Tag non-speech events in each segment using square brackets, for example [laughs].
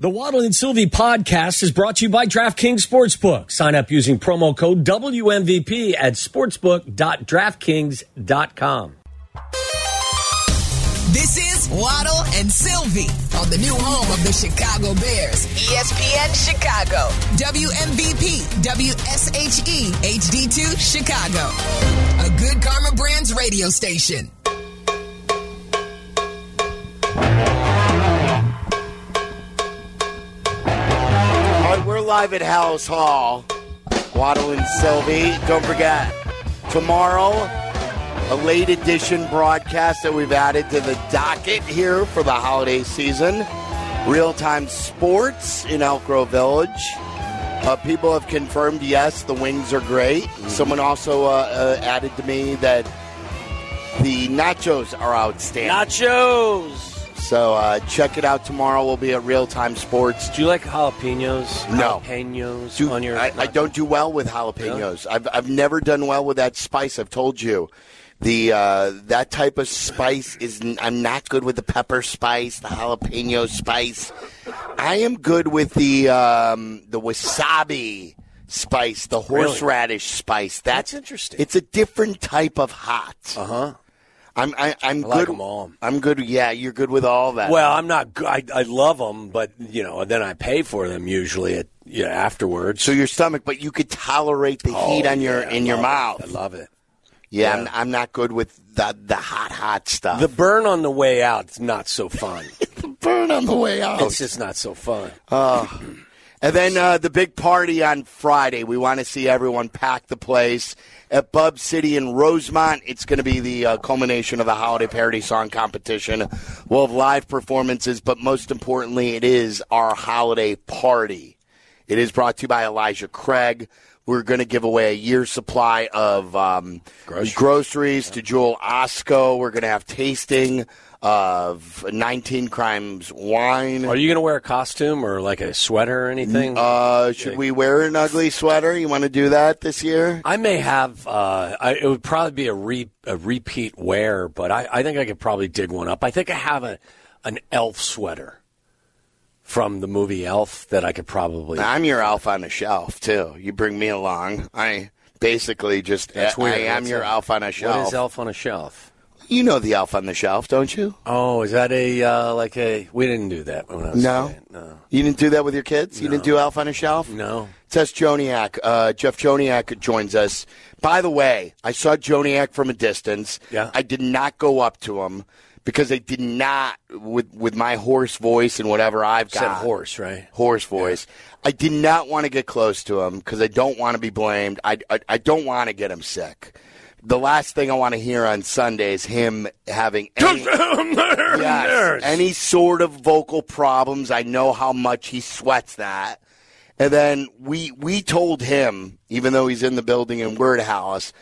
The Waddle and Silvy podcast is brought to you by DraftKings Sportsbook. Sign up using promo code WMVP at sportsbook.draftkings.com. This is Waddle and Silvy on the new home of the Chicago Bears, ESPN Chicago, WMVP, WSHE, HD2 Chicago, a good Karma Brands radio station. Live at Halas Hall. Waddle and Silvy. Don't forget, tomorrow, a late edition broadcast that we've added to the docket here for the holiday season. Real time sports in Elk Grove Village. Uh, people have confirmed, yes, the wings are great. Someone also uh, uh, added to me that the nachos are outstanding. Nachos. So uh, check it out tomorrow. We'll be at Real Time Sports. Do you like jalapenos? No. Jalapenos Do- on your. I, I don't do well with jalapenos. I've I've never done well with that spice. I've told you, the uh, that type of spice is. I'm not good with the pepper spice, the jalapeno spice. I am good with the um, the wasabi spice, the horseradish spice. That's, That's interesting. It's a different type of hot. Uh huh. I'm I, I'm I like good. 'em all. I'm good. Yeah, you're good with all that. Well, I'm not. good. I, I love them, but you know, then I pay for them usually at you know, afterwards. so your stomach, but you could tolerate the heat Oh, on your yeah, I in your love it. mouth. I love it. Yeah, Yeah. I'm, I'm not good with the the hot hot stuff. The burn on the way out is not so fun. [laughs] The burn on the way out. it's just not so fun. And then uh, the big party on Friday. We want to see everyone pack the place at Bub City in Rosemont. It's going to be the uh, culmination of the holiday parody song competition. We'll have live performances, but most importantly, it is our holiday party. It is brought to you by Elijah Craig. We're going to give away a year's supply of um, groceries. to Jewel-Osco. We're going to have tasting of 19 Crimes wine. Are you going to wear a costume or like a sweater or anything? Uh, should we wear an ugly sweater? You want to do that this year? I may have. Uh, I, it would probably be a, re, a repeat wear, but I, I think I could probably dig one up. I think I have a an elf sweater from the movie Elf that I could probably. I'm your elf on the shelf too. You bring me along. I basically just That's I, weird. I am That's your a- elf on a shelf. What is Elf on a Shelf? You know the elf on the shelf, don't you? Oh, is that a uh, like a? We didn't do that when I was No. kid. No, You didn't do that with your kids. You didn't do elf on a shelf. no. Tess Joniak, uh, Jeff Joniak joins us. By the way, I saw Joniak from a distance. Yeah. I did not go up to him because I did not, with with my hoarse voice and whatever I've Said horse, right? Horse voice. I did not want to get close to him because I don't want to be blamed. I, I, I don't want to get him sick. The last thing I want to hear on Sunday is him having any, [laughs] yes, any sort of vocal problems. I know how much he sweats that. And then we we told him, even though he's in the building in Word House,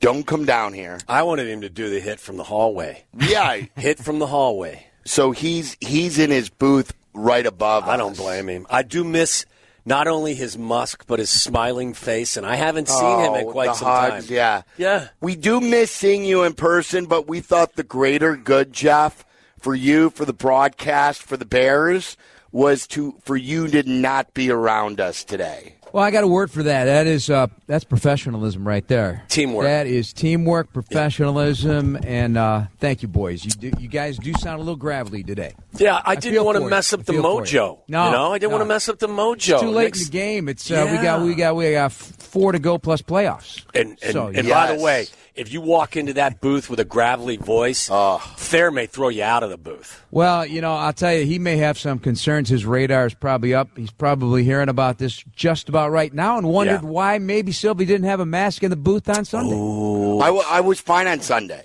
don't come down here. I wanted him to do the hit from the hallway. Yeah. [laughs] Hit from the hallway. so he's he's in his booth right above I don't blame him. I do miss not only his musk but his smiling face, and I haven't seen him in Oh, quite some hugs, time. Yeah. Yeah. We do miss seeing you in person, but we thought the greater good, Jeff, for you, for the broadcast, for the Bears, was to for you to not be around us today. Well, I got a word for that. That is uh, that's professionalism right there. Teamwork. That is teamwork, professionalism, and uh, thank you, boys. You do, you guys do sound a little gravelly today. Yeah, I, I didn't want to mess up the for you. mojo. No, you know, I didn't no. want to mess up the mojo. It's too late Next- in the game. It's uh, we got we got we got four to go plus playoffs. And and, So, and yes. by the way, if you walk into that booth with a gravelly voice, ah. Thayer may throw you out of the booth. Well, you know, I'll tell you, he may have some concerns. His radar is probably up. He's probably hearing about this just about right now and wondered Yeah. why maybe Silvy didn't have a mask in the booth on Sunday. I, w- I was fine on Sunday.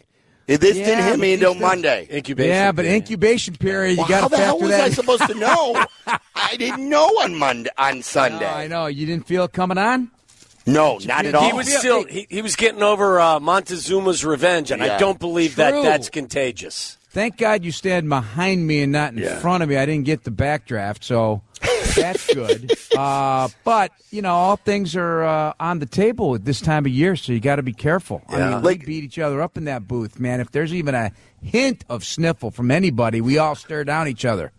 This Yeah, didn't hit me until Monday. Incubation. yeah, but period. incubation period, you Well, got how to the hell was that. I supposed to know? [laughs] I didn't know on Monday on Sunday. Oh, I know. You didn't feel it coming on? No, not at all. He was still he, he was getting over uh, Montezuma's revenge, and Yeah. I don't believe that that's contagious. Thank God you stand behind me and not in Yeah. front of me. I didn't get the backdraft, so that's good. [laughs] uh, but you know, all things are uh, on the table at this time of year, so you got to be careful. I Yeah. mean, we beat each other up in that booth, man. If there's even a hint of sniffle from anybody, we all stare down each other.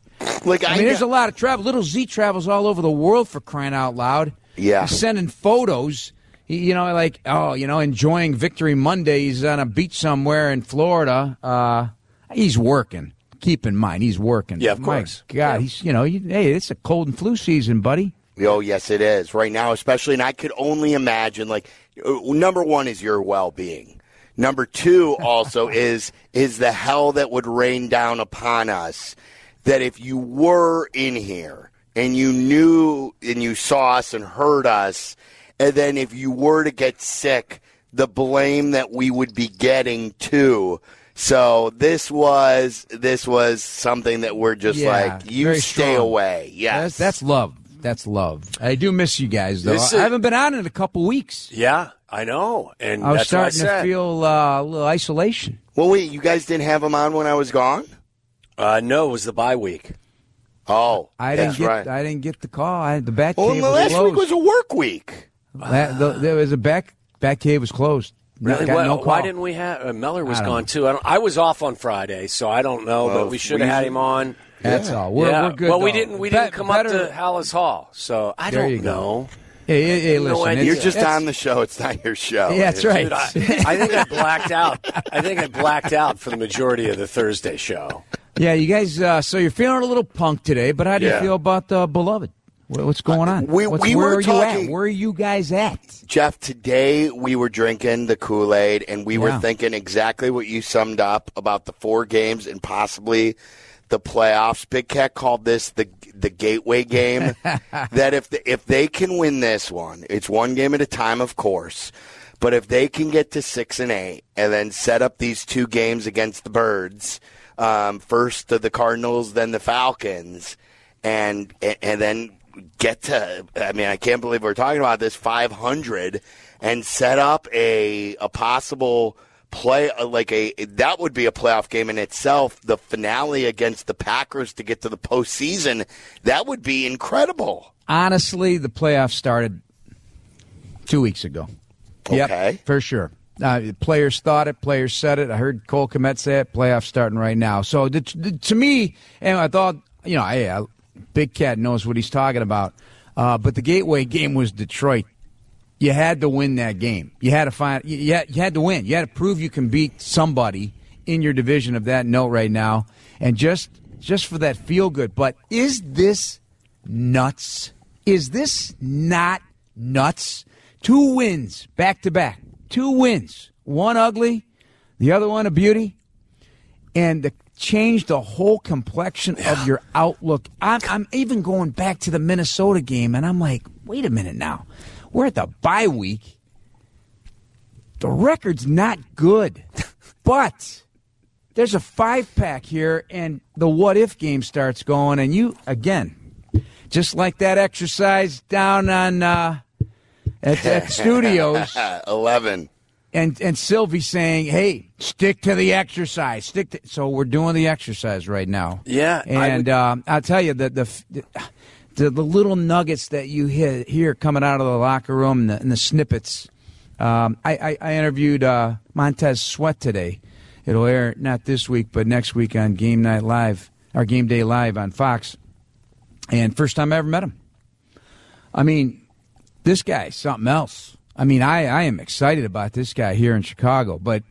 Like I mean, there's a lot of travel. Little Z travels all over the world for crying out loud. Yeah. He's sending photos. You know, like oh, you know, enjoying Victory Monday. He's on a beach somewhere in Florida. Uh, he's working. Keep in mind, he's working. Yeah, of My course. God, Yeah. he's you know, you, hey, it's a cold and flu season, buddy. Oh, yes, it is right now, especially. And I could only imagine. Like, uh, number one is your well-being. Number two [laughs] also is is the hell that would rain down upon us. That if you were in here and you knew and you saw us and heard us, and then if you were to get sick, the blame that we would be getting too. So this was this was something that we're just Yeah, like you stay strong. away. Yes, That's, that's love. That's love. I do miss you guys though. This I haven't been on in a couple weeks. Yeah, I know, and I was that's what I starting to feel uh, a little isolation. Well, wait, you guys didn't have him on when I was gone? Uh, no, it was the bye week. Oh, I didn't that's get. right. I didn't get the call. I, the back well, cave the was last closed. week was a work week. La- the- there was a back back cave was closed. Really? got Why, no why didn't we have uh, Meller was gone know. too? I, don't, I was off on Friday, so I don't know, Well, but we should have had him on. That's all. We're, yeah. we're good. well, we didn't. We Be- didn't come better- up to Halas Hall, so I There don't know. Hey, hey, hey, listen. idea. it's- You're just on the show. It's not your show. Yeah, that's right. Dude, I, I think I blacked out. I think I blacked out for the majority of the Thursday show. Yeah, you guys. Uh, so you're feeling a little punk today, but how do you feel about the beloved? What's going on? we- we where were are you talking- at? Where are you guys at? Jeff, today we were drinking the Kool Aid and we were thinking exactly what you summed up about the four games and possibly the playoffs. Big Cat called this the the gateway game. [laughs] that if the, if they can win this one, it's one game at a time, of course. But if they can get to six and eight and then set up these two games against the Birds, um, first to the Cardinals, then the Falcons, and and then get to I mean I can't believe we're talking about this 500 and set up a a possible play uh, like a that would be a playoff game in itself the finale against the Packers to get to the postseason that would be incredible Honestly, the playoffs started two weeks ago. Yep, Okay. for sure. Uh, players thought it. Players said it. I heard Cole Kmet say it. Playoffs starting right now. So the, the, to me, and I thought, you know, hey, uh, Big Cat knows what he's talking about. Uh, but the gateway game was Detroit. You had to win that game. You had to find. You, had, you had to win. You had to prove you can beat somebody in your division of that note right now, and just just for that feel good. But is this nuts? Is this not nuts? Two wins back to back. Two wins. One ugly, the other one a beauty, and to change the whole complexion of your outlook. I'm, I'm even going back to the Minnesota game, and I'm like, wait a minute now. We're at the bye week. The record's not good, [laughs] but there's a five pack here, and the what if game starts going, and you again, just like that exercise down on uh, at, at [laughs] studios, 11 and and Silvy saying, "Hey, stick to the exercise. Stick to." So we're doing the exercise right now. Yeah, I and would- um, I'll tell you the the. The, the little nuggets that you hear, hear coming out of the locker room and the, and the snippets. Um, I, I, I interviewed uh, Montez Sweat today. It'll air not this week, but next week on Game Night Live, or Game Day Live on Fox. And first time I ever met him. I mean, this guy's something else. I mean, I, I am excited about this guy here in Chicago, but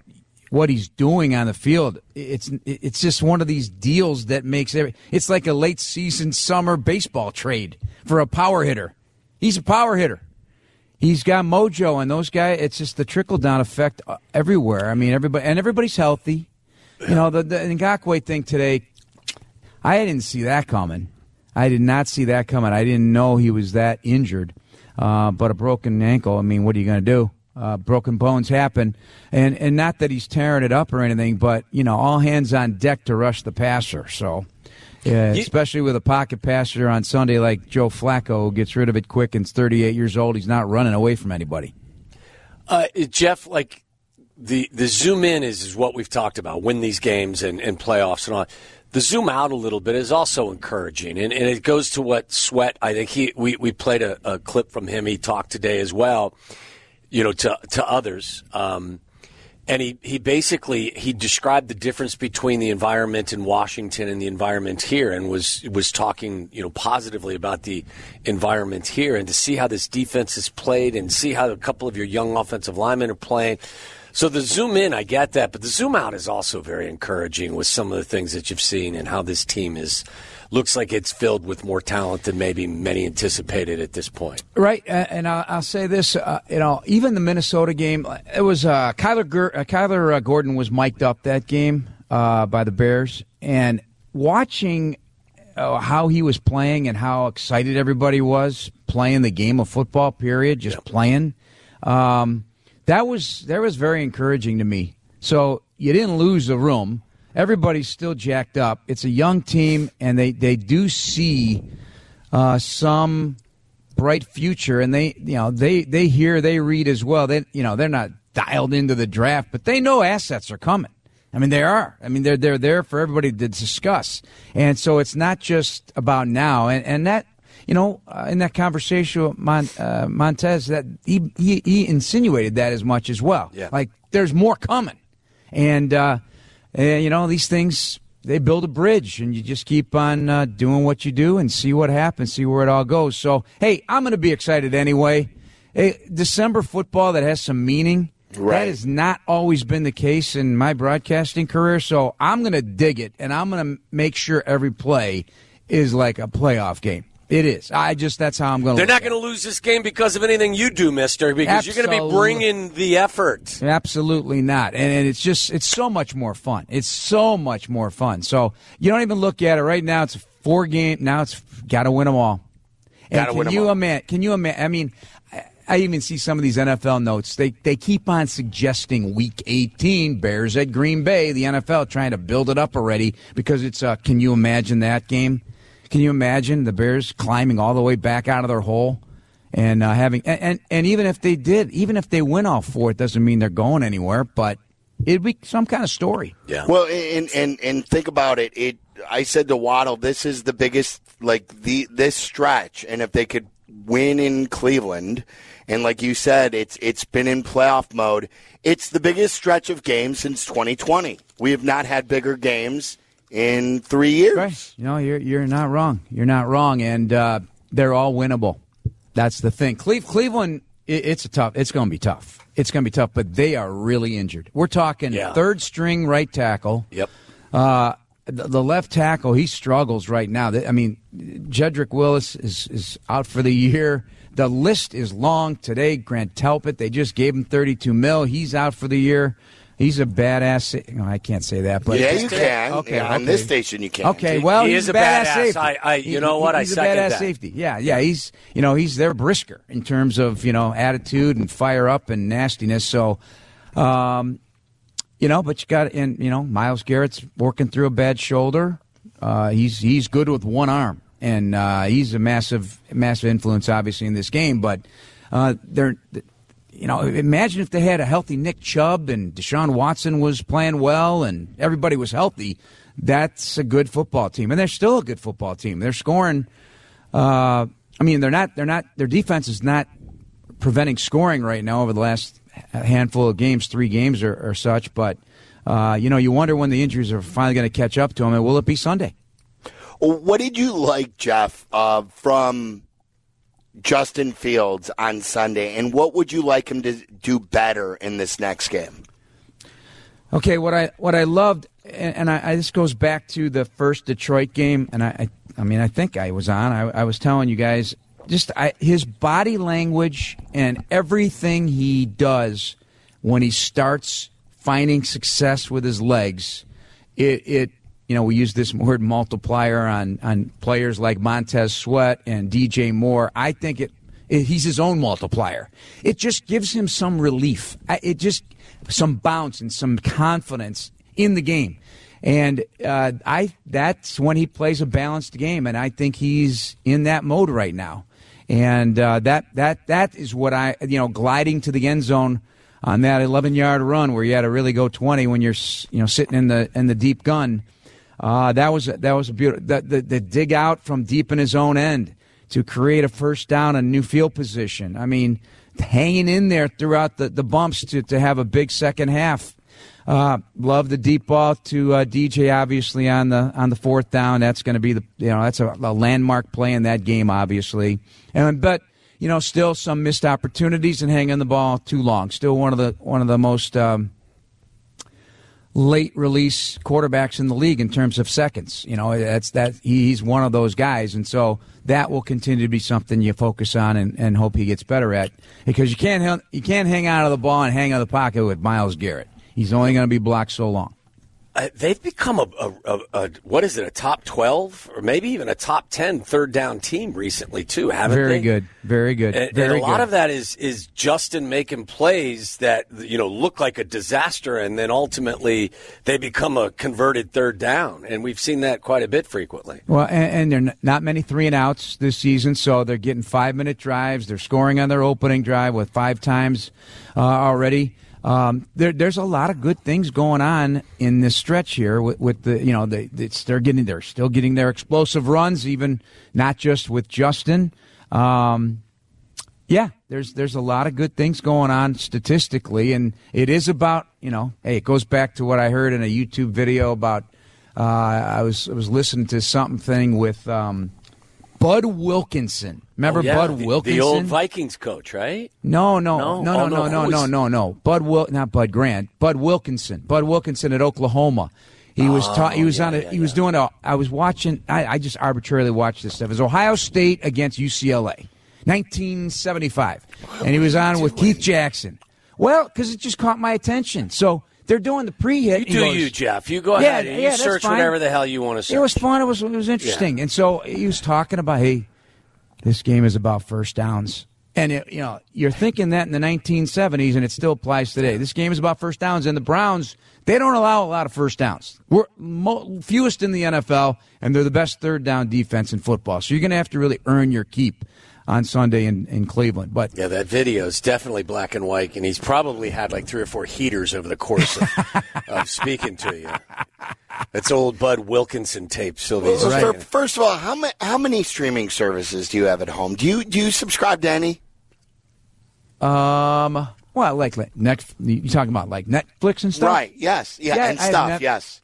what he's doing on the field, it's it's just one of these deals that makes every. It's like a late season summer baseball trade for a power hitter. He's a power hitter. He's got mojo, and those guys. It's just the trickle down effect uh, everywhere. I mean, everybody and everybody's healthy. You know, the the Ngakoue thing today. I didn't see that coming. I did not see that coming. I didn't know he was that injured. Uh, but a broken ankle. I mean, what are you going to do? Uh, broken bones happen, and and not that he's tearing it up or anything, but you know, all hands on deck to rush the passer. So, yeah, especially with a pocket passer on Sunday like Joe Flacco, who gets rid of it quick and's 38 years old. He's not running away from anybody. Uh, Jeff, like the the zoom in is, is what we've talked about, win these games and, and playoffs and all. The zoom out a little bit is also encouraging, and, and it goes to what Sweat. I think he we, we played a, a clip from him. He talked today as well, you know, to to others, um, and he, he basically he described the difference between the environment in Washington and the environment here, and was was talking you know positively about the environment here, and to see how this defense is played, and see how a couple of your young offensive linemen are playing. So the zoom in, I get that, but the zoom out is also very encouraging with some of the things that you've seen and how this team is looks like it's filled with more talent than maybe many anticipated at this point. Right, and I'll, say this: uh, you know, even the Minnesota game, it was uh, Kyler Ger- uh, Kyler uh, Gordon was mic'd up that game uh, by the Bears, and watching uh, how he was playing and how excited everybody was playing the game of football. Period, just playing. Um, that was that was very encouraging to me. So you didn't lose the room. Everybody's still jacked up. It's a young team, and they they do see uh, some bright future, and they you know they they hear they read as well. They you know they're not dialed into the draft, but they know assets are coming. I mean, they are. I mean, they're they're there for everybody to discuss, and so it's not just about now. And and that you know, uh, in that conversation with Mon- uh, Montez, that he, he, he insinuated that as much as well. Yeah. Like there's more coming, and uh, and, you know these things they build a bridge, and you just keep on uh, doing what you do and see what happens, see where it all goes. So hey, I'm going to be excited anyway. Hey, December football that has some meaning. Right. That has not always been the case in my broadcasting career, so I'm going to dig it, and I'm going to make sure every play is like a playoff game. It is. I just that's how I'm going to. They're not going to lose this game because of anything you do, Mister, because you're going to be bringing the effort. Absolutely not. And, and it's just it's so much more fun. It's so much more fun. So you don't even look at it right now. It's a four game. Now it's got to win them all. And Gotta can you all. imagine? Can you imagine? I mean, I, I even see some of these NFL notes. They they keep on suggesting Week 18 Bears at Green Bay. The NFL trying to build it up already because it's. Uh, can you imagine that game? Can you imagine the Bears climbing all the way back out of their hole? and uh, having and, and and even if they did, even if they win all four, it doesn't mean they're going anywhere. But it'd be some kind of story. Yeah. Well, and and and think about it. It I said to Waddle, this is the biggest like the this stretch, and if they could win in Cleveland, and like you said, it's it's been in playoff mode. It's the biggest stretch of games since 2020. We have not had bigger games in three years. Right. Know, you're you're not wrong. You're not wrong, and uh, they're all winnable. That's the thing. Cleve, Cleveland, it, it's a tough. It's going to be tough. It's going to be tough, but they are really injured. We're talking Yeah. third string right tackle. Yep. Uh, the, the left tackle, he struggles right now. I mean, Jedrick Wills is, is out for the year. The list is long today. Grant Delpit, they just gave him 32 mil. He's out for the year. He's a badass. No, I can't say that, but yeah, you can. Okay, Yeah, on okay. this station, you can. Okay, well, He he's is a a badass, badass. safety. I- I- you know what? I He's a second badass that. safety. Yeah, yeah. He's you know he's their Brisker in terms of you know attitude and fire up and nastiness. So, um, you know, but you got and you know Myles Garrett's working through a bad shoulder. Uh, he's he's good with one arm, and uh, he's a massive massive influence obviously in this game. But uh, they're you know, imagine if they had a healthy Nick Chubb and Deshaun Watson was playing well and everybody was healthy. That's a good football team, and they're still a good football team. They're scoring. Uh, I mean, they're not. They're not. Their defense is not preventing scoring right now over the last handful of games, three games or, or such. But uh, you know, you wonder when the injuries are finally going to catch up to them, and will it be Sunday? What did you like, Jeff, uh, from Justin Fields on Sunday, and what would you like him to do better in this next game? Okay, what I what I loved, and, I, I this goes back to the first Detroit game, and I, I, I mean, I think I was on. I, I was telling you guys just I, his body language and everything he does when he starts finding success with his legs. It, it you know, we use this word multiplier on on players like Montez Sweat and DJ Moore. I think it it- he's his own multiplier. It just gives him some relief. It just some bounce and some confidence in the game, and uh, I that's when he plays a balanced game, and I think he's in that mode right now. And uh, that that that is what I you know gliding to the end zone on that 11 yard run where you had to really go 20 when you're you know sitting in the in the deep gun. Uh, that was that was a beautiful the, the the dig out from deep in his own end to create a first down and new field position. I mean, hanging in there throughout the, the bumps to, to have a big second half. Uh, love the deep ball to uh, DJ, obviously on the on the fourth down. That's going to be the you know that's a, a, landmark play in that game, obviously. And but you know still some missed opportunities and hanging the ball too long. Still one of the one of the most um, late release quarterbacks in the league in terms of seconds. You know, that's that he's one of those guys, and so that will continue to be something you focus on and, and hope he gets better at because you can't you can't hang out of the ball and hang out of the pocket with Myles Garrett. He's only going to be blocked so long uh, they've become a, a, a, a, what is it a top 12 or maybe even a top 10 third down team recently too haven't they? very they? good very good and, very and a lot good. of that is is justin making plays that you know look like a disaster and then ultimately they become a converted third down and we've seen that quite a bit frequently well and, and there are not many three and outs this season so they're getting five minute drives they're scoring on their opening drive with five times uh, already um, there, there's a lot of good things going on in this stretch here with, with the you know they they're getting they're still getting their explosive runs even not just with Justin. Um, yeah, there's there's a lot of good things going on statistically, and it is about you know hey it goes back to what I heard in a YouTube video about uh, I was I was listening to something with. Um, Bud Wilkinson. Remember oh, yeah. Bud the, Wilkinson? The old Vikings coach, right? No, no, no, no, oh, no, no, no, no, no, no. Bud Wil- not Bud Grant. Bud Wilkinson. Bud Wilkinson at Oklahoma. He was oh, ta- he oh, was yeah, on a, yeah, he was doing a I was watching I, I just arbitrarily watched this stuff. It was Ohio State against UCLA. 1975. And he was on with Keith Jackson. Well, cuz it just caught my attention. So they're doing the pre-hit. You do goes- you, Jeff. You go Yeah, ahead. and yeah, you search fine. whatever the hell you want to search. It was fun. It was it was interesting. And so he was talking about, hey, this game is about first downs. And it, you know, you're thinking that in the 1970s, and it still applies today. This game is about first downs, and the Browns they don't allow a lot of first downs. We're mo- fewest in the NFL, and they're the best third down defense in football. So you're going to have to really earn your keep on Sunday in, in Cleveland. But Yeah, that video is definitely black and white, and he's probably had like three or four heaters over the course of, [laughs] of speaking to you. That's old Bud Wilkinson tape, Sylvia's Well, saying. fir- First of all, how many how many streaming services do you have at home? Do you do you subscribe to any? um, well, like, like next, you talking about like Netflix and stuff, Right. Yes. Yeah. Yeah, and I stuff. Net- yes.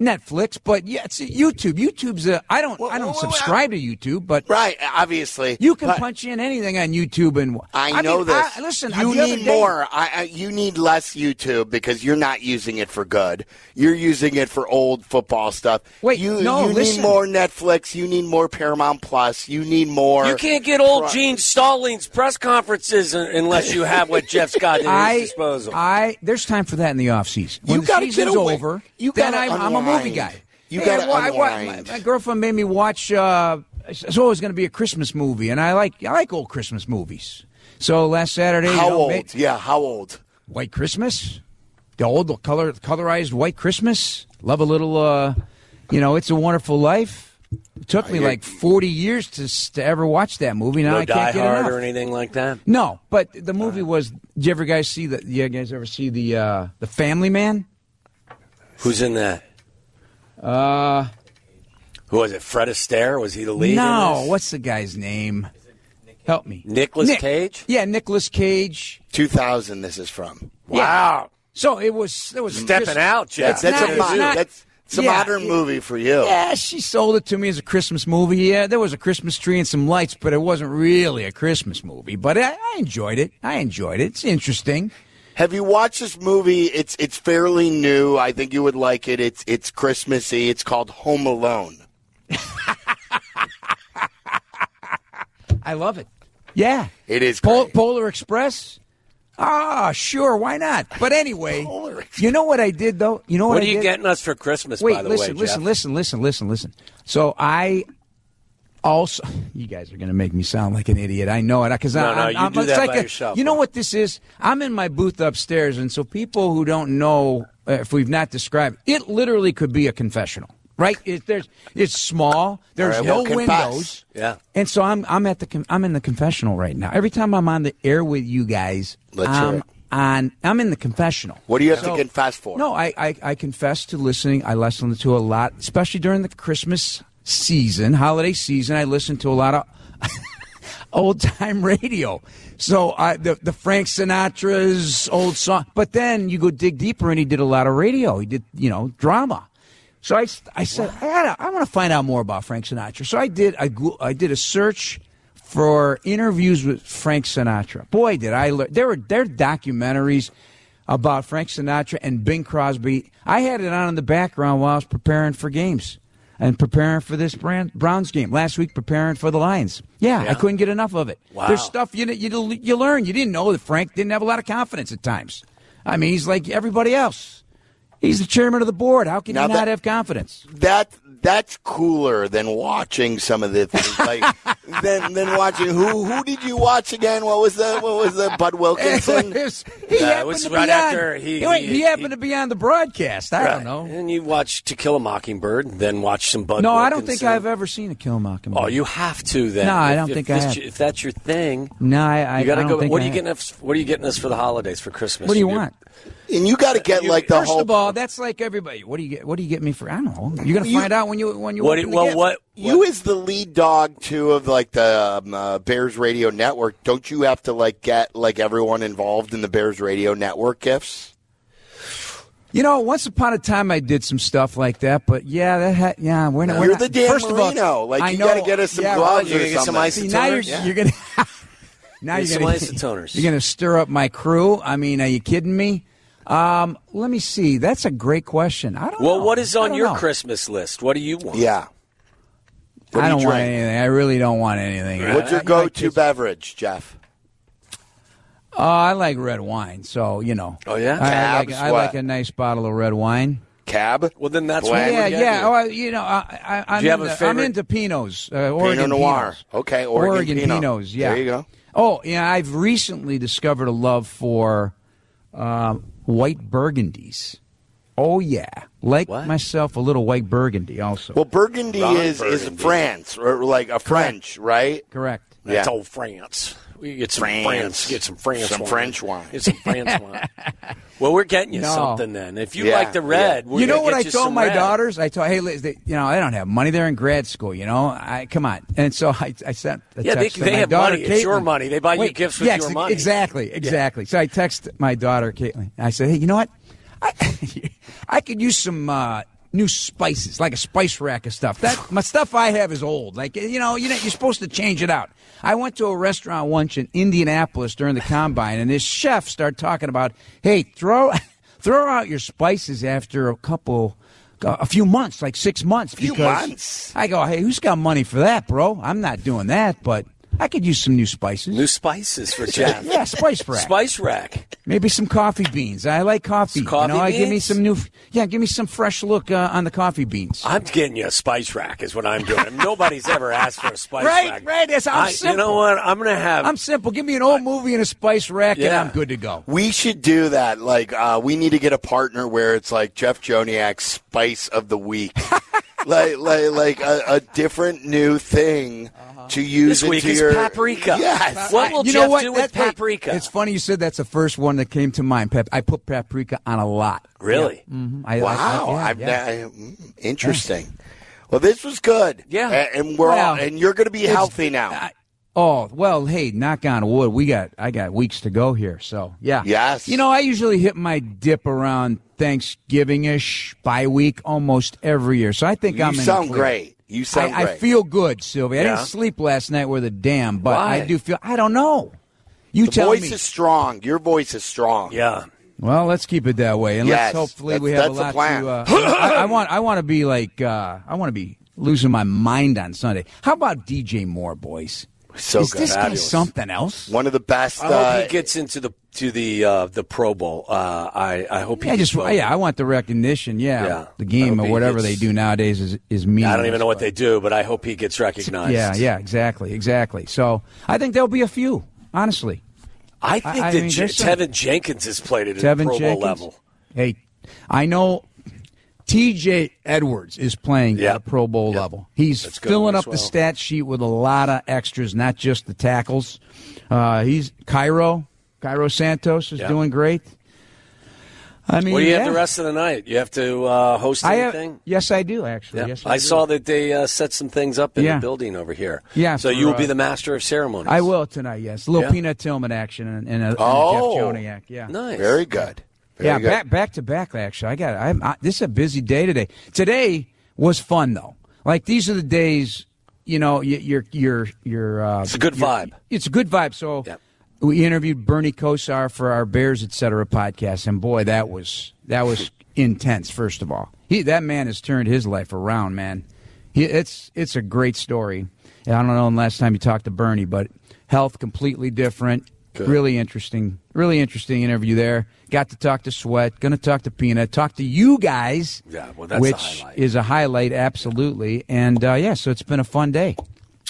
Netflix, but yeah, it's YouTube. YouTube's a, I don't Well, I don't well, well, subscribe to YouTube, but Right. Obviously. you can punch in anything on YouTube and I know mean, this. I- listen, you need day- more. I, I, you need less YouTube because you're not using it for good. You're using it for old football stuff. Wait, you, no, you listen. need more Netflix. You need more Paramount Plus. You need more. You can't get old Pro- Gene Stallings press conferences unless you have what Jeff's got at [laughs] his I, disposal. I there's time for that in the off season. When You the gotta season's get away. over, You gotta I'm, I'm a movie guy. You Hey, gotta I I my, girlfriend made me watch. Uh, it's always going to be a Christmas movie, and I like I like old Christmas movies. So last Saturday, you How know, old? yeah, how old? White Christmas, the old the color colorized White Christmas. Love a little, uh, you know, It's a Wonderful Life. It took me you're- like forty years to to ever watch that movie. Now no I Die can't get Hard enough. or anything like that. No, but the movie was. Did you ever guys see the? You guys ever see the uh, the Family Man? Who's in that? Uh, Who was it? Fred Astaire? Was he the lead? no. What's the guy's name? Help me. Nicholas Nick. Cage? Yeah, Nicolas Cage. 2000. This is from. Wow. So it was. It was Stepping just- out, Jeff. That's, that's not- a it's not- that's it's a yeah, modern it- movie for you. Yeah, she sold it to me as a Christmas movie. Yeah, there was a Christmas tree and some lights, but it wasn't really a Christmas movie. But I, I enjoyed it. I enjoyed it. It's interesting. Have you watched this movie? It's it's fairly new. I think you would like it. It's it's Christmassy. It's called Home Alone. I love it. Yeah. It is Pol- great. Polar Express. Ah, sure, why not? But anyway, you know what I did though. You know what, What I are you did? getting us for Christmas, Wait, by the listen, way, listen, Jeff? listen, listen, listen, listen. So I also, you guys are going to make me sound like an idiot. I know it because No, I'm, no, you I'm, do that like by a- yourself, You know what this is? I'm in my booth upstairs, and so people who don't know, uh, if we've not described, it literally could be a confessional. Right? It, there's, it's small. There's right, no well, windows. Yeah. And so I'm I'm at the I'm in the confessional right now. Every time I'm on the air with you guys, Let's it. on I'm in the confessional. What do you have So- to confess for? No, I, I I confess to listening. I listen to a lot, especially during the Christmas season, holiday season. I listen to a lot of [laughs] old time radio. So I the the Frank Sinatra's old song, but then you go dig deeper, and he did a lot of radio. He did you know drama. So I, I said I gotta, I want to find out more about Frank Sinatra. So I did I, I did a search for interviews with Frank Sinatra. Boy, did I learn! There were there are documentaries about Frank Sinatra and Bing Crosby. I had it on in the background while I was preparing for games and preparing for this Browns game. Last week, preparing for the Lions. Yeah, yeah. I couldn't get enough of it. Wow. There's stuff you, you, you learn. You didn't know that Frank didn't have a lot of confidence at times. I mean, he's like everybody else. He's the chairman of the board. How can now you not have confidence? That that's cooler than watching some of the things [laughs] like than than watching who who did you watch again? What was the what was the Bud Wilkinson? [laughs] he uh, happened to right be after on, he, he, he, happened to be on the broadcast. I right. don't know. And you watch To Kill a Mockingbird, then watch some Bud. No, Wilkinson. I don't think I've ever seen To Kill a Mockingbird. Oh, you have to then. No, if, I don't think I have. If that's your thing, no, I, I you gotta go. What are you getting us? What are you getting us for the holidays for Christmas? What do you want? And you got to get like the First whole. of all, that's like everybody. What do you get? What do you get me for? I don't know. You're gonna find out when you when you. What? open well, the what? You as the lead dog too of like the um, uh, Bears Radio Network. Don't you have to like get like everyone involved in the Bears Radio Network gifts? You know, once upon a time I did some stuff like that, but yeah, that ha- yeah, we're not. You're we're the not, Dan first Marino. Of all, like I you got to get us some yeah, gloves well, or get something. some See, now you're, Yeah. you're gonna. [laughs] now Get you're gonna isotoners. [laughs] You're gonna stir up my crew. I mean, are you kidding me? Um, let me see. That's a great question. I don't Well, know. what is on your know. Christmas list? What do you want? Yeah. What I do don't want anything. I really don't want anything. What's your I- I- go-to I- beverage, Jeff? Uh, I like red wine, so you know. Oh, yeah? I, I like I like a nice bottle of red wine. Cab. Well, then that's Blend? what Yeah, we're yeah. Oh, I- you know, I, I, I'm, you into, I'm into Pinots, uh, Oregon Pinot Noir. Pinots. Okay, Oregon, Pinot. Pinots. Yeah. There you go. Oh, yeah. I've recently discovered a love for um, white burgundies. Oh yeah, like What? myself a little white burgundy also. Well, Burgundy Ron is is France or like a French, right? Correct. That's Yeah. old France. We get some France. France. Get some France. Some wine. French wine. Get some France [laughs] wine. Well, we're getting you No. something then. If you Yeah, like the red, we're you know what get I you told my red. daughters? I told, hey, Liz, they, you know, I don't have money. They're in grad school. You know, I come on. And so I, I sent. A Yeah, they- text to they my have daughter, money. It's your money. They buy you gifts with yes, your money. Exactly, exactly. So I text my daughter, Caitlin. I said, hey, you know what? I, [laughs] I could use some uh, new spices, like a spice rack of stuff. That my stuff I have is old. Like you know, you know, you're supposed to change it out. I went to a restaurant once in Indianapolis during the combine, and this chef started talking about, hey, throw [laughs] throw out your spices after a couple. A few months, like six months. Few months? I go, hey, who's got money for that, bro? I'm not doing that, but I could use some new spices. New spices for [laughs] Jeff. yeah, spice rack. Spice rack. Maybe some coffee beans. I like coffee. Some coffee you know, I give me some new. Yeah, give me some fresh look uh, on the coffee beans. I'm getting you a spice rack, is what I'm doing. Nobody's ever asked for a spice Right, rack. right, that's- I'm I- You know what? I'm going to have. I'm simple. Give me an old movie and a spice rack, and I'm good to go. We should do that. Like, uh, we need to get a partner where it's like Jeff Joniak's Spice of the Week, [laughs] like, like, like a, a different new thing to use This week into is your paprika. Yes. What will you Jeff know what? do with That- hey, paprika? it's funny you said that's the first one that came to mind. Pep. I put paprika on a lot. Really? Mhm. I, I- Wow, I, I've yeah. ne- mm, interesting. Well, this was good. Yeah. And we're all, and you're going to be it's- healthy now. I- oh well, hey, knock on wood. We got I got weeks to go here, so yeah. Yes. You know, I usually hit my dip around Thanksgiving ish by week almost every year, so I think you I'm in the sound clear. great. You sound I, I feel good, Sylvia. I didn't sleep last night with a damn, but Why? I do feel. I don't know. You the tell voice me. is strong. Your voice is strong. Yeah. Well, let's keep it that way, and Yes, let's hopefully that's- we have that's a the lot plan. to. Uh, [laughs] I, I want. I want to be like. Uh, I want to be losing my mind on Sunday. How about DJ Moore, boys? So is good. this guy something else? One of the best. I hope uh, he gets into the to the uh, the Pro Bowl. Uh, I I hope. Yeah, gets just voted. yeah. I want the recognition. Yeah, Yeah. the game or whatever gets- they do nowadays is is meaningless. I don't even know what they do, but I hope he gets recognized. Yeah, yeah, exactly, exactly. So I think there'll be a few. Honestly, I think I that mean, Je- there's some- Teven Jenkins has played it at Teven the Pro Jenkins. Bowl level. Hey, I know T.J. Edwards is playing Yeah. at a Pro Bowl Yeah. level. He's That's good filling as up the stat sheet with a lot of extras, not just the tackles. Uh, he's Cairo. Cairo Santos is Yeah. doing great. I mean, what do you yeah. have the rest of the night? You have to uh, host I have, anything? yes, I do actually. Yeah. Yes, I, do. saw that they uh, set some things up in Yeah. the building over here. Yeah, So for, you will be uh, the master of ceremonies. I will tonight. Yes, a little Yeah. Peanut Tillman action and, and, a, and Oh. a Jeff Joniak. Yeah, Nice. Very good. Very yeah, back back to back. Actually, I got. I'm, I, this is a busy day today. Today was fun though. Like these are the days. You know, you- you're you're you're. Uh, It's a good vibe. It's a good vibe. So Yep. we interviewed Bernie Kosar for our Bears Etc. podcast, and boy, that was that was [laughs] intense. First of all, he that man has turned his life around. Man, he, it's it's a great story. And I don't know the last time you talked to Bernie, but health completely different. Good. Really interesting, really interesting interview there. Got to talk to Sweat, going to talk to Peanut, talk to you guys. Yeah, well, that's a which highlight. is a highlight, absolutely. And uh, yeah, so it's been a fun day.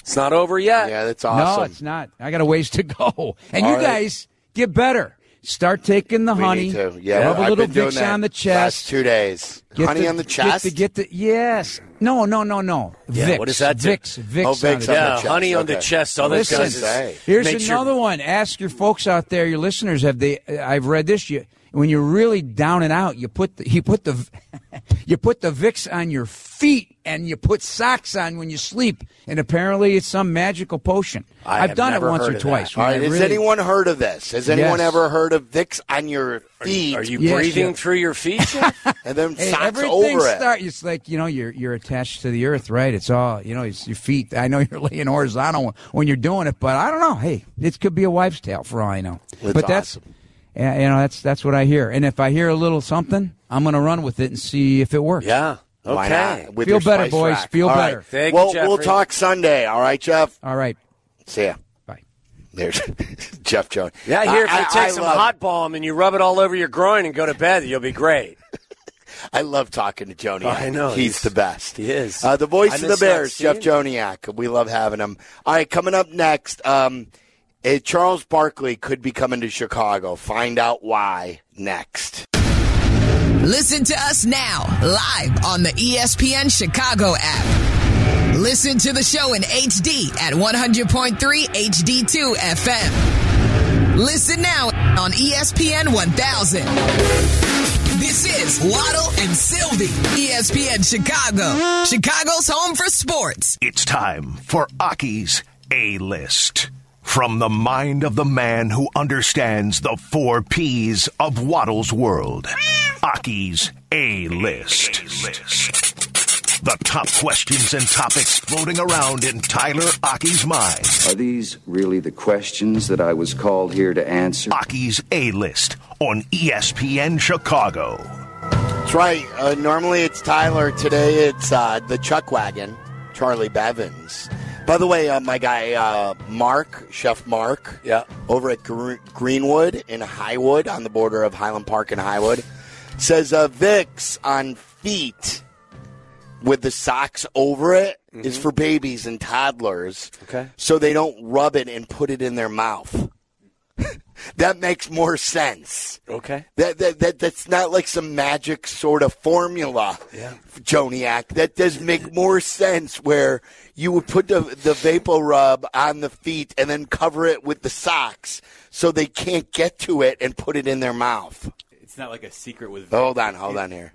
It's not over yet. Yeah, that's awesome. No, it's not. I got a ways to go. And All you right. guys get better. Start taking the We honey. need to. Yeah, rub a I've little been doing Vicks that on the Last chest. two days. Get Honey the- on the chest. Get the, get the yes. No, no, no, no. Yeah, Vicks. what does that do? Vicks. Vicks. Oh, on Vicks the on the Yeah, chest, honey on the chest. All that Listen, does is Say. Here's makes another your, one. Ask your folks out there, your listeners. Have they? I've read this. You when you're really down and out, you put the, you put the [laughs] you put the Vicks on your feet and you put socks on when you sleep. And apparently, it's some magical potion. I have have done it once or twice. All when right. Has really- anyone heard of this? Has anyone Yes. ever heard of Vicks on your feet Are you Yes, breathing yeah. through your feet? [laughs] And then Hey, socks everything over it? start. It's like you know you're you're attached to the earth, right? It's all you know. It's your feet. I know [laughs] you're laying horizontal when you're doing it, but I don't know. Hey, it could be a wives' tale for all I know. That's but that's awesome. yeah, you know that's that's what I hear. And if I hear a little something, I'm going to run with it and see if it works. yeah. Okay. With Feel better, boys. rack. Feel All right. better. Thank well, you, we'll talk Sunday. All right, Jeff. All right. See ya. Bye. There's [laughs] Jeff Jones. Yeah, I hear if I, you I- take I some love- hot balm and you rub it all over your groin and go to bed, you'll be great. [laughs] I love talking to Joniak. I know. He's, He's- the best. he is. Uh, the voice of the Bears, Jeff Joniak. We love having him. All right, coming up next, um, eh, Charles Barkley could be coming to Chicago. Find out why next. Listen to us now, live on the ESPN Chicago app. Listen to the show in HD at 100.3 HD2 FM. Listen now on ESPN 1000. This is Waddle and Silvy, ESPN Chicago, Chicago's home for sports. It's time for Aki's A List. From the mind of the man who understands the four P's of Waddle's world. Aki's A List. The top questions and topics floating around in Tyler Aki's mind. Are these really the questions that I was called here to answer? Aki's A List on ESPN Chicago. That's right. Uh, normally it's Tyler. Today it's uh, the Chuck Wagon, Charlie Bevins. By the way, uh, my guy uh, Mark, Chef Mark, Yeah. over at Gre- Greenwood in Highwood on the border of Highland Park and Highwood, says uh, Vicks on feet with the socks over it is for babies and toddlers. Okay. So they don't rub it and put it in their mouth. [laughs] that makes more sense. Okay. That, that that that's not like some magic sort of formula, Yeah. Joniak. That does make more sense where you would put the the vapor rub on the feet and then cover it with the socks so they can't get to it and put it in their mouth. It's not like a secret with. Hold on, hold on here.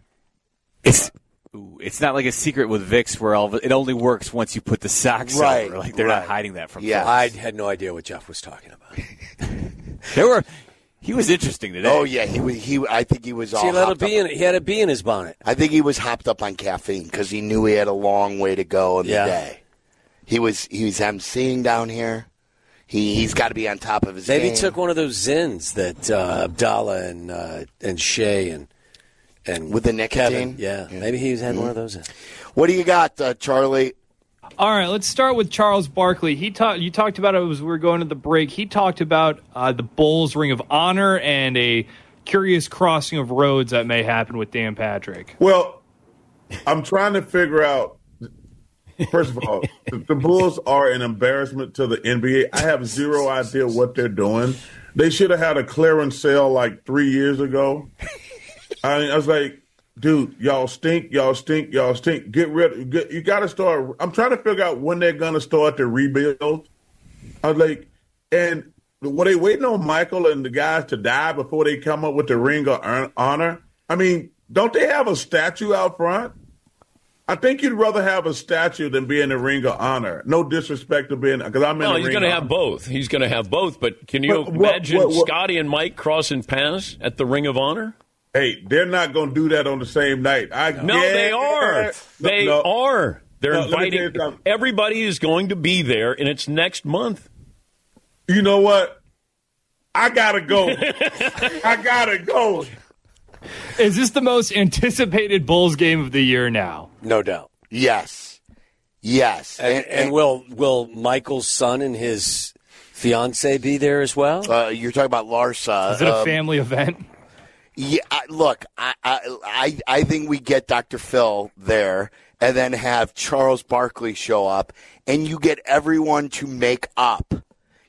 It's ooh, it's not like a secret with Vicks where all of it, it only works once you put the socks on. Right, over. Like they're right. not hiding that from. Yeah. I had no idea what Jeff was talking about. [laughs] There were. He was interesting today. Oh yeah, he was. He I think he was all. See, he let a hopped bee up. in, he had a bee in his bonnet. I think he was hopped up on caffeine because he knew he had a long way to go in Yeah. the day. He was he was emceeing down here. He he's got to be on top of his Maybe game. he took one of those Zyns that uh, Abdalla and uh, and Shea and and With the Kevin. Yeah, Yeah. maybe he's had one of those. What do you got, uh, Charlie? All right, let's start with Charles Barkley. He talked. You talked about it as we were going to the break. He talked about uh, the Bulls' Ring of Honor and a curious crossing of roads that may happen with Dan Patrick. Well, I'm trying to figure out. First of all, the, the Bulls are an embarrassment to the NBA. I have zero idea what they're doing. They should have had a clearance sale like three years ago. I, mean, I was like, dude, y'all stink, y'all stink, y'all stink. Get rid. Get, you got to start. I'm trying to figure out when they're to start the rebuild. I was like, and were they waiting on Michael and the guys to die before they come up with the ring of honor? I mean, don't they have a statue out front? I think you'd rather have a statue than be in the ring of honor. No disrespect to being because I'm in No, he's going to have honor. both. He's going to have both. But can you But what- imagine what- what- Scotty and Mike crossing paths at the Ring of Honor? Hey, they're not going to do that on the same night. I No, they are. No, They no. are. They're No, let me tell you inviting. Everybody is going to be there, and it's next month. You know what? I gotta go. [laughs] I gotta go. Is this the most anticipated Bulls game of the year now? No doubt. Yes. Yes. And, and will will Michael's son and his fiance be there as well? Uh, you're talking about Larsa. Is it a um, family event? Yeah, I, look, I, I, I, think we get Dr. Phil there, and then have Charles Barkley show up, and you get everyone to make up.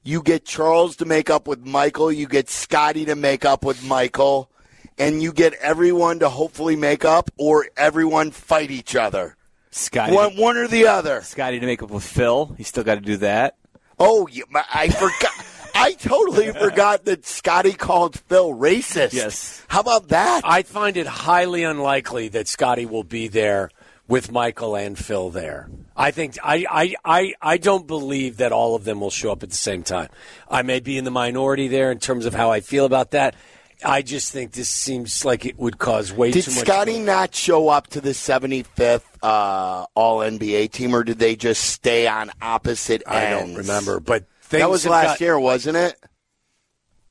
You get Charles to make up with Michael. You get Scotty to make up with Michael, and you get everyone to hopefully make up, or everyone fight each other. Scotty, One, one or the other. Scotty to make up with Phil. He's still got to do that. Oh, I forgot. [laughs] I totally [laughs] forgot that Scotty called Phil racist. Yes. How about that? I find it highly unlikely that Scotty will be there with Michael and Phil there. I think I, I, I, I don't believe that all of them will show up at the same time. I may be in the minority there in terms of how I feel about that. I just think this seems like it would cause way Did too much. Scotty not show up to the 75th uh, All NBA team, or did they just stay on opposite ends? I don't remember, but that was last got- year, wasn't it?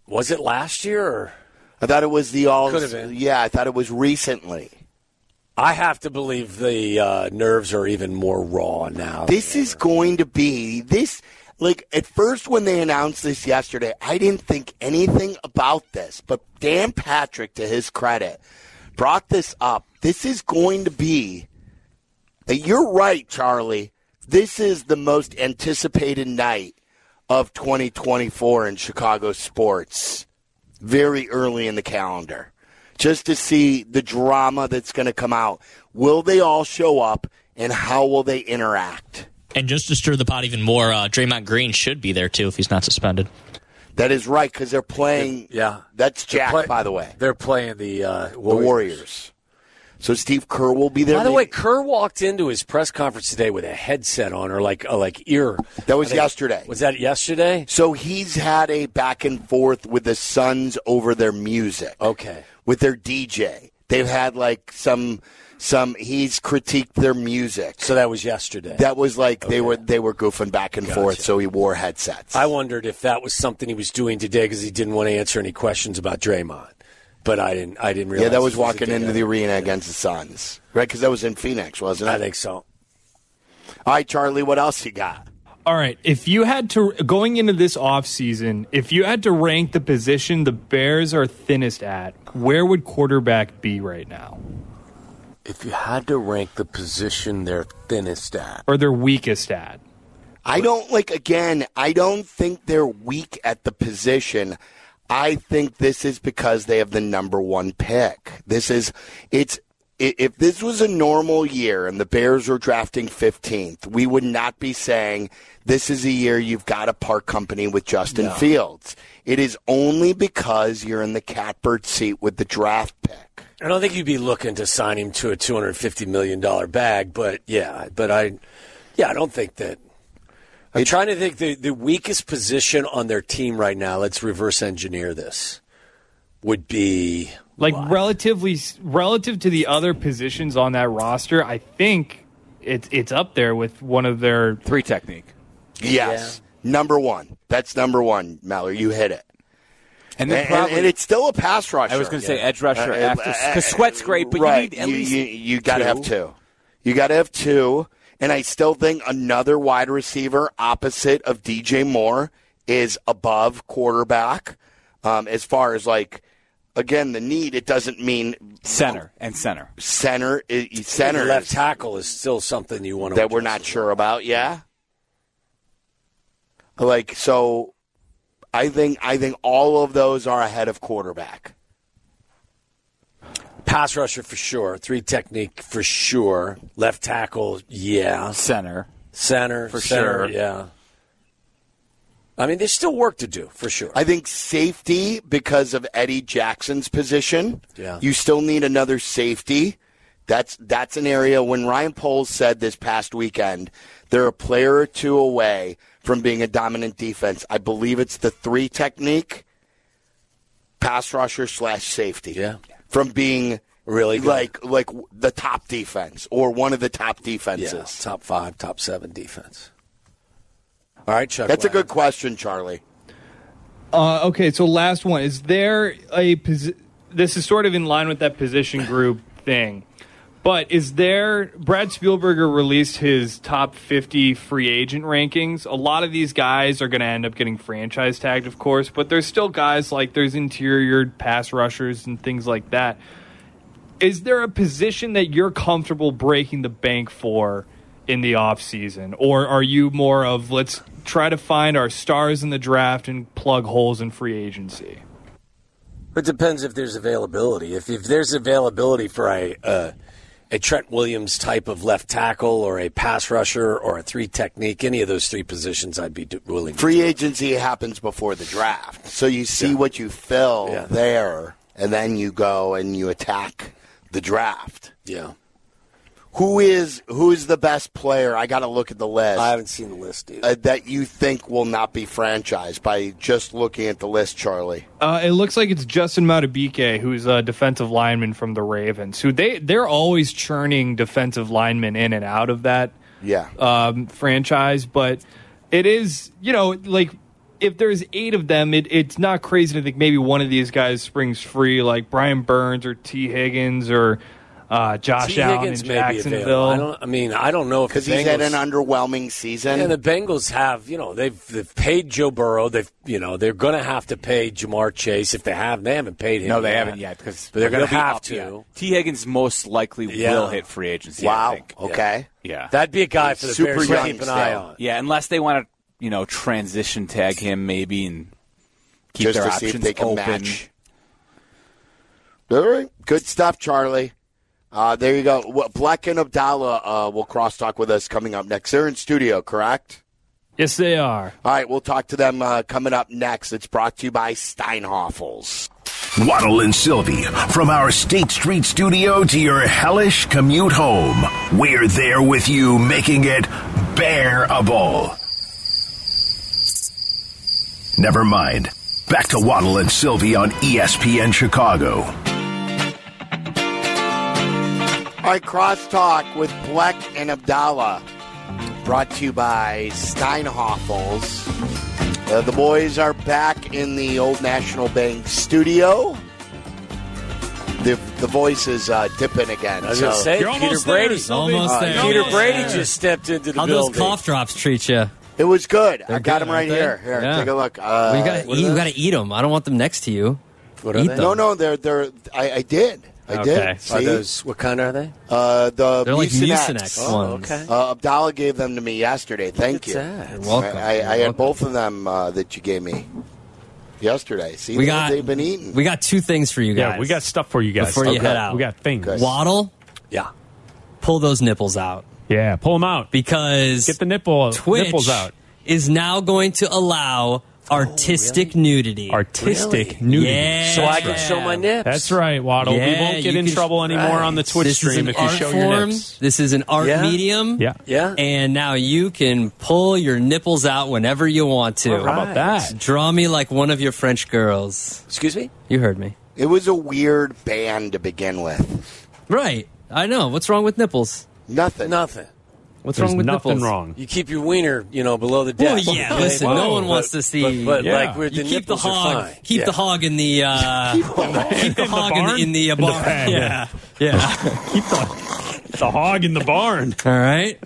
Was it last year? Or? I thought it was the All. Could have been. Yeah, I thought it was recently. I have to believe the uh, nerves are even more raw now. This is going to be this. Like at first, when they announced this yesterday, I didn't think anything about this. But Dan Patrick, to his credit, brought this up. This is going to be. You're right, Charlie. This is the most anticipated night of 2024 in Chicago sports. Very early in the calendar, just to see the drama that's going to come out. Will they all show up, and how will they interact? And just to stir the pot even more, uh, Draymond Green should be there too if he's not suspended. That is right because they're playing. Yeah, that's Jack, play- by the way. They're playing the uh, The Warriors. So Steve Kerr will be there. By the maybe? way, Kerr walked into his press conference today with a headset on, or like a like ear. That was yesterday. Was that yesterday? So he's had a back and forth with the Suns over their music. Okay. With their DJ. They've had like some some he's critiqued their music. So that was yesterday. That was like they were they were goofing back and forth, so he wore headsets. I wondered if that was something he was doing today because he didn't want to answer any questions about Draymond. But I didn't. I didn't realize. yeah, that was walking day into ago. the arena against the Suns, right? Because that was in Phoenix, wasn't it? I think so. All right, Charlie, what else you got? All right. If you had to, going into this offseason, if you had to rank the position the Bears are thinnest at, where would quarterback be right now? If you had to rank the position they're thinnest at, Or their weakest at? I don't like again, I don't think they're weak at the position. I think this is because they have the number 1 pick. This is it's if this was a normal year and the Bears were drafting 15th, we would not be saying this is a year you've got to part company with Justin No. Fields. It is only because you're in the catbird seat with the draft pick. I don't think you'd be looking to sign him to a two hundred fifty million dollar bag. But yeah, but I, yeah, I don't think that. I'm trying to think the the weakest position on their team right now. Let's reverse engineer this. Would be Like relatively relative to the other positions on that roster, I think it's it's up there with one of their three technique. Yes. Number 1. That's number 1, Mallory. You hit it. And then and, probably- and it's still a pass rusher. I was gonna say edge rusher Uh, after- uh, 'cause Sweat's great, but you need at you, least you, you got to have two. You got to have two, and I still think another wide receiver opposite of DJ Moore is above quarterback. Um, as far as like, again, the need it doesn't mean center and center. Center, i- center left is- tackle is still something you want to that we're not sure about. Yeah. Like so, I think I think all of those are ahead of quarterback. Pass rusher for sure. Three technique for sure. Left tackle, yeah. Center. Center For center, sure. Yeah. I mean, there's still work to do for sure. I think safety because of Eddie Jackson's position. Yeah. You still need another safety. That's that's an area when Ryan Poles said this past weekend, they're a player or two away from being a dominant defense. I believe it's the three technique, pass rusher slash safety. Yeah. From being Really good. like like the top defense or one of the top defenses. yeah, top five, top seven defense. All right, Chuck. That's a good question, Charlie. Uh, okay, so last one is there a posi- this is sort of in line with that position group thing, but is there Brad Spielberger released his top 50 free agent rankings? A lot of these guys are going to end up getting franchise tagged, of course, but there's still guys like there's interior pass rushers and things like that. Is there a position that you're comfortable breaking the bank for in the offseason? Or are you more of let's try to find our stars in the draft and plug holes in free agency? It depends if there's availability. If, if there's availability for a uh, a Trent Williams type of left tackle or a pass rusher or a three technique, any of those three positions, I'd be do- willing. to Free agency happens before the draft. So you see what you fill Yeah. there, and then you go and you attack the draft. Yeah. Who is who is the best player? I got to look at the list. I haven't seen the list either. uh, that you think will not be franchised by just looking at the list, Charlie. Uh, it looks like it's Justin Madubuike, who's a defensive lineman from the Ravens. Who they they're always churning defensive linemen in and out of that Yeah. um, franchise, but it is you know like if there's eight of them, it, it's not crazy to think maybe one of these guys springs free, like Brian Burns or Tee Higgins or uh, Josh T. Allen Higgins in may be available. Jacksonville. I don't. I mean, I don't know if Because the he's had an underwhelming season. And the Bengals have, you know, they've they've paid Joe Burrow. They've, you know, they're going to have to pay Ja'Marr Chase if they have. They haven't paid him. No, they yet. haven't yet because but they're going to have to. yeah. Tee Higgins most likely Yeah. will hit free agency. I wow. think. Okay. Yeah. That'd be a guy for the Super Bears to young keep an eye still. on. Yeah, unless they want to, you know, transition tag him maybe and keep Just their to see options if they can open. match. All right. Good stuff, Charlie. Uh, there you go. Bleck and Abdalla uh, will crosstalk with us coming up next. They're in studio, correct? yes, they are. All right, we'll talk to them uh, coming up next. It's brought to you by Steinhafels. Waddle and Silvy, from our State Street studio to your hellish commute home, we're there with you, making it bearable. Never mind. Back to Waddle and Silvy on ESPN Chicago. All right, crosstalk with Bleck and Abdalla. Brought to you by Steinhafels. Uh, the boys are back in the old National Bank studio. The, the voice is uh, dipping again. I was so- going to say, You're Peter almost there, Brady. Silvy. Almost Uh, there. Peter Almost Brady there. just stepped into the How those cough drops treat you? it was good. I They're got good, them right here. Here, Yeah. take a look. Uh, well, you gotta eat. are You they? gotta eat them. I don't want them next to you. What are Eat they? them. No, no, they're they're. I, I did. I Okay. did. Are Are those, what kind are they? uh, the They're like Mucinex. Mucinex Oh, ones. okay. Uh, Abdalla gave them to me yesterday. Thank you. That. You're welcome. I, I, You're I had welcome. both of them uh, that you gave me yesterday. See, We they, got. they've been eating. We got two things for you guys. Yeah, we got stuff for you guys. before you head out. We got things. Good. Waddle. Yeah. Pull those nipples out Yeah, pull them out. because Get the nipple Twitch nipples out. is now going to allow Oh, artistic nudity. Artistic nudity. Yeah. So I can show my nips. That's right, Waddle. Yeah, we won't get in can- trouble anymore right. on the Twitch this stream if you art show your form. nips. This is an art Yeah. medium. Yeah. Yeah. And now you can pull your nipples out whenever you want to. All How about that? Draw me like one of your French girls. Excuse me? You heard me. It was a weird band to begin with. Right. I know. What's wrong with nipples? Nothing. Nothing. What's There's wrong with nothing nipples? wrong. You keep your wiener, you know, below the Well, yeah. Okay? Listen, Whoa. no one But- wants to see. But, but Yeah. like, where you the keep the hog. Keep Yeah. the hog in the. Uh, [laughs] keep the hog in the, barn? in the uh, In the barn. pen, yeah. [laughs] Yeah. Keep the, the hog in the barn. All right.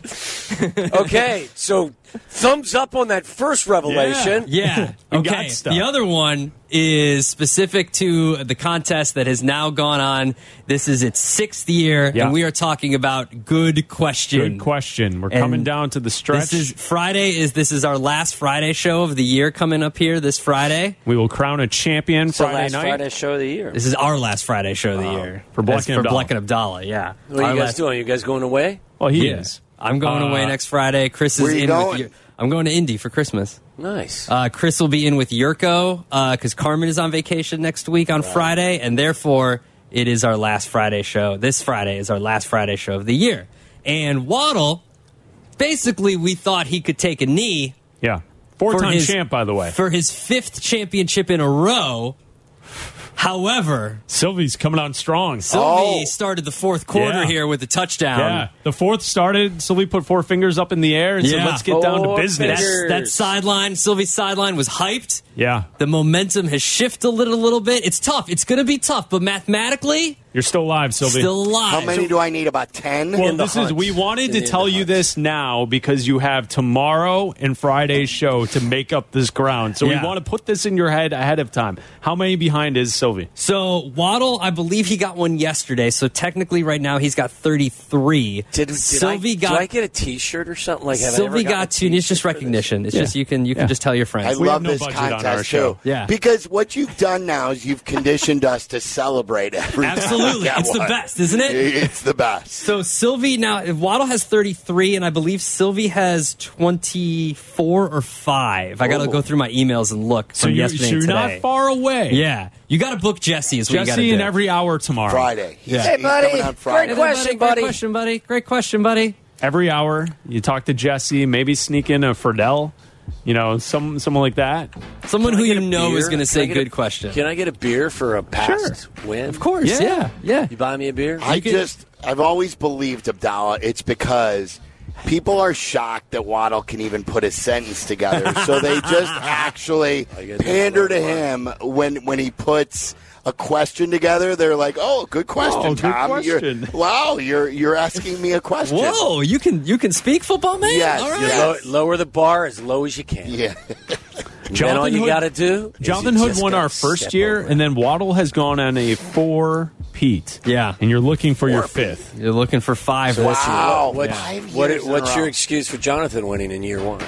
[laughs] okay, so thumbs up on that first revelation. Yeah. You okay. got stuff. The other one is specific to the contest that has now gone on. This is its sixth year, Yeah. and we are talking about good question. Good question. We're And coming down to the stretch. This is Friday. Is this is our last Friday show of the year coming up here this Friday? we will crown a champion It's the Friday last night. Friday show of the year. This is our last Friday show of the year For Bleck That's and Abdalla. Abdalla. Yeah. What are Our you guys last- doing? You guys going away? Well, he Yeah. is. I'm going Uh, away next Friday. Chris is where you in going? with you. I'm going to Indy for Christmas. Nice. Uh, Chris will be in with Jurko because Carmen is on vacation next week on Friday, and therefore it is our last Friday show. This Friday is our last Friday show of the year. And Waddle, basically, we thought he could take a knee. Yeah. Four time champ, by the way. For his fifth championship in a row. However, Silvy's coming on strong. Silvy oh. started the fourth quarter Yeah. here with a touchdown. Yeah. The fourth started, Silvy put four fingers up in the air and said, let's get down to business. That, that sideline, Silvy's sideline was hyped. Yeah. The momentum has shifted a little, a little bit. It's tough. It's going to be tough, but mathematically, You're still alive, Silvy. Still alive. How many do I need? About ten. Well, this is we wanted to tell you this now because you have tomorrow and Friday's show to make up this ground. So Yeah. we want to put this in your head ahead of time. How many behind is Silvy? So Waddle, I believe he got one yesterday. So technically, right now he's got thirty-three. Did, did Silvy I, got? did I get a T-shirt or something? Like have Silvy gotten got two. and It's just t-shirt for this? recognition. It's Yeah. just you can you Yeah. can just tell your friends. I love this contest too. Yeah. Because what you've done now is you've conditioned us to celebrate every Absolutely. get It's the best, isn't it? It's the best. So Silvy now Waddle has 33 and I believe Silvy has 24 or 5. I got to Oh. go through my emails and look So from you're, yesterday so you're and not far away. Yeah. You got to book Jesse is what you got to Jesse do. in every hour tomorrow. Friday. Yeah. He's- he's coming on Friday. Hey, buddy. Great question, buddy. Great question, buddy. Every hour, you talk to Jesse, maybe sneak in a Friedel, you know, some someone like that. Someone Can who you know beer? is going to say get a- good question. Can I get a beer for a past win? Of course, yeah. Yeah. yeah. You buy me a beer? I just, I've always believed, Abdalla, it's because people are shocked that Waddle can even put a sentence together. so they [laughs] just actually pander to him when, when he puts a question together. They're like, oh, good question, Oh, good Tom. question. You're, wow, you're, you're asking me a question. Whoa, you can you can speak football, man? Yes, All right. You low, lower the bar as low as you can. Yeah. And then all you Hood- got to do. Jonathan Hood won our first year, over. and then Waddle has gone on a four Pete. Yeah. And you're looking for your fifth. You're looking for 5 So this what's, year. Wow, what, five what- in what's row. your excuse for Jonathan winning in year one?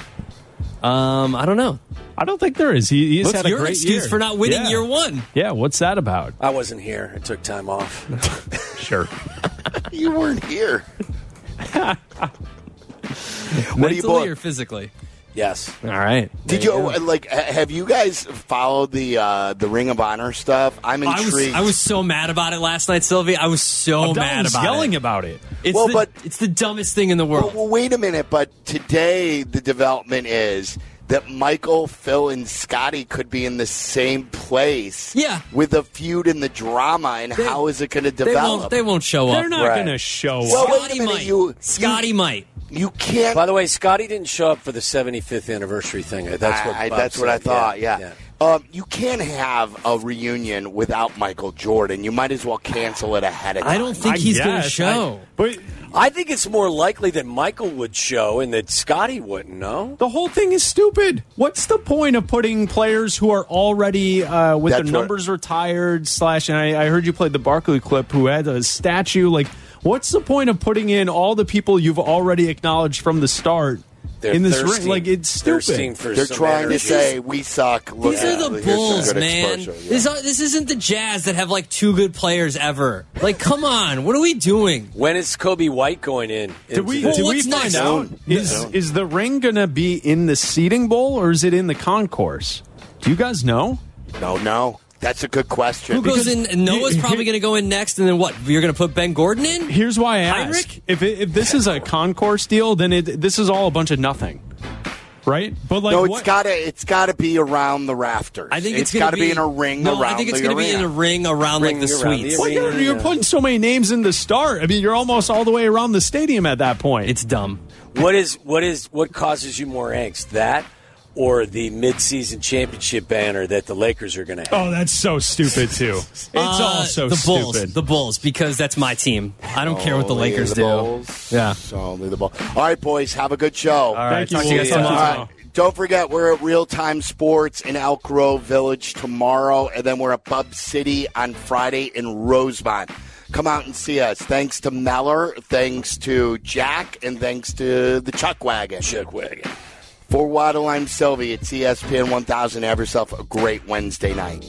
Um, I don't know. I don't think there is. He, he's What's had a your great excuse year. for not winning Yeah. year 1? Yeah, what's that about? I wasn't here. I took time off. [laughs] Sure. [laughs] You weren't here. [laughs] what do you Mentally book? or physically? Yes. All right. Did you like? Have you guys followed the uh, the Ring of Honor stuff? I'm I was intrigued. I was so mad about it last night, Silvy. I was so Abdalla mad was about yelling it. about it. It's Well, the, but- it's the dumbest thing in the world. well, wait a minute. But today the development is that Michael, Phil, and Scotty could be in the same place. Yeah. With a feud and the drama, and how is it going to they develop? won't. They won't show up. They're not Right. going to show Well, up. wait Scotty might. you- Scotty might. You can't. By the way, Scotty didn't show up for the 75th anniversary thing. That's what I, Bob that's what I thought. Yeah. Um, you can't have a reunion without Michael Jordan. You might as well cancel it ahead of time. I don't think I he's going to show. I- but I think it's more likely that Michael would show and that Scotty wouldn't. No. the whole thing is stupid. What's the point of putting players who are already uh, with That's their what- numbers retired? Slash, and I, I heard you played the Barkley clip, who had a statue. Like, what's the point of putting in all the people you've already acknowledged from the start They're in this thirsting- ring? Like, it's stupid. for They're trying energy. to say we suck. Look, These are the here's Bulls, man. Yeah. This, are, this isn't the Jazz that have like two good players ever. Like, come on, what are we doing? When is Coby White going in? Did we, into the- did we find next? out? Is, Soon. is the ring going to be in the seating bowl or is it in the concourse? Do you guys know? No, no. That's a good question. Who goes Because in? Noah's you- probably going to go in next, and then what? You're going to put Ben Gordon in? Here's why I ask: if it, if this is a concourse deal, then it, this is all a bunch of nothing, right? But like, no, it's what- gotta it's gotta be around the rafters. I think it's, it's got to be in a ring around. No, around I think it's the gonna be in a ring around Ring like the around the suites. Well, you're, you're putting so many names in the start. I mean, you're almost all the way around the stadium at that point. It's dumb. What is what is what causes you more angst? That or the midseason championship banner that the Lakers are going to have? oh, that's so stupid too. [laughs] It's Uh, all so the Bulls, stupid. the Bulls, because that's my team. I don't care what the Only Lakers the do. Bulls. Yeah. Only the ball. All right, boys, have a good show. All right, Thank you. to you guys tomorrow. All right. Don't forget, we're at Real Time Sports in Elk Grove Village tomorrow, and then we're at Bub City on Friday in Rosemont. Come out and see us. Thanks to Meller, thanks to Jack, and thanks to the Chuck Wagon. Chuck Wagon. For Waddle, I'm Silvy. It's ESPN 1000. Have yourself a great Wednesday night.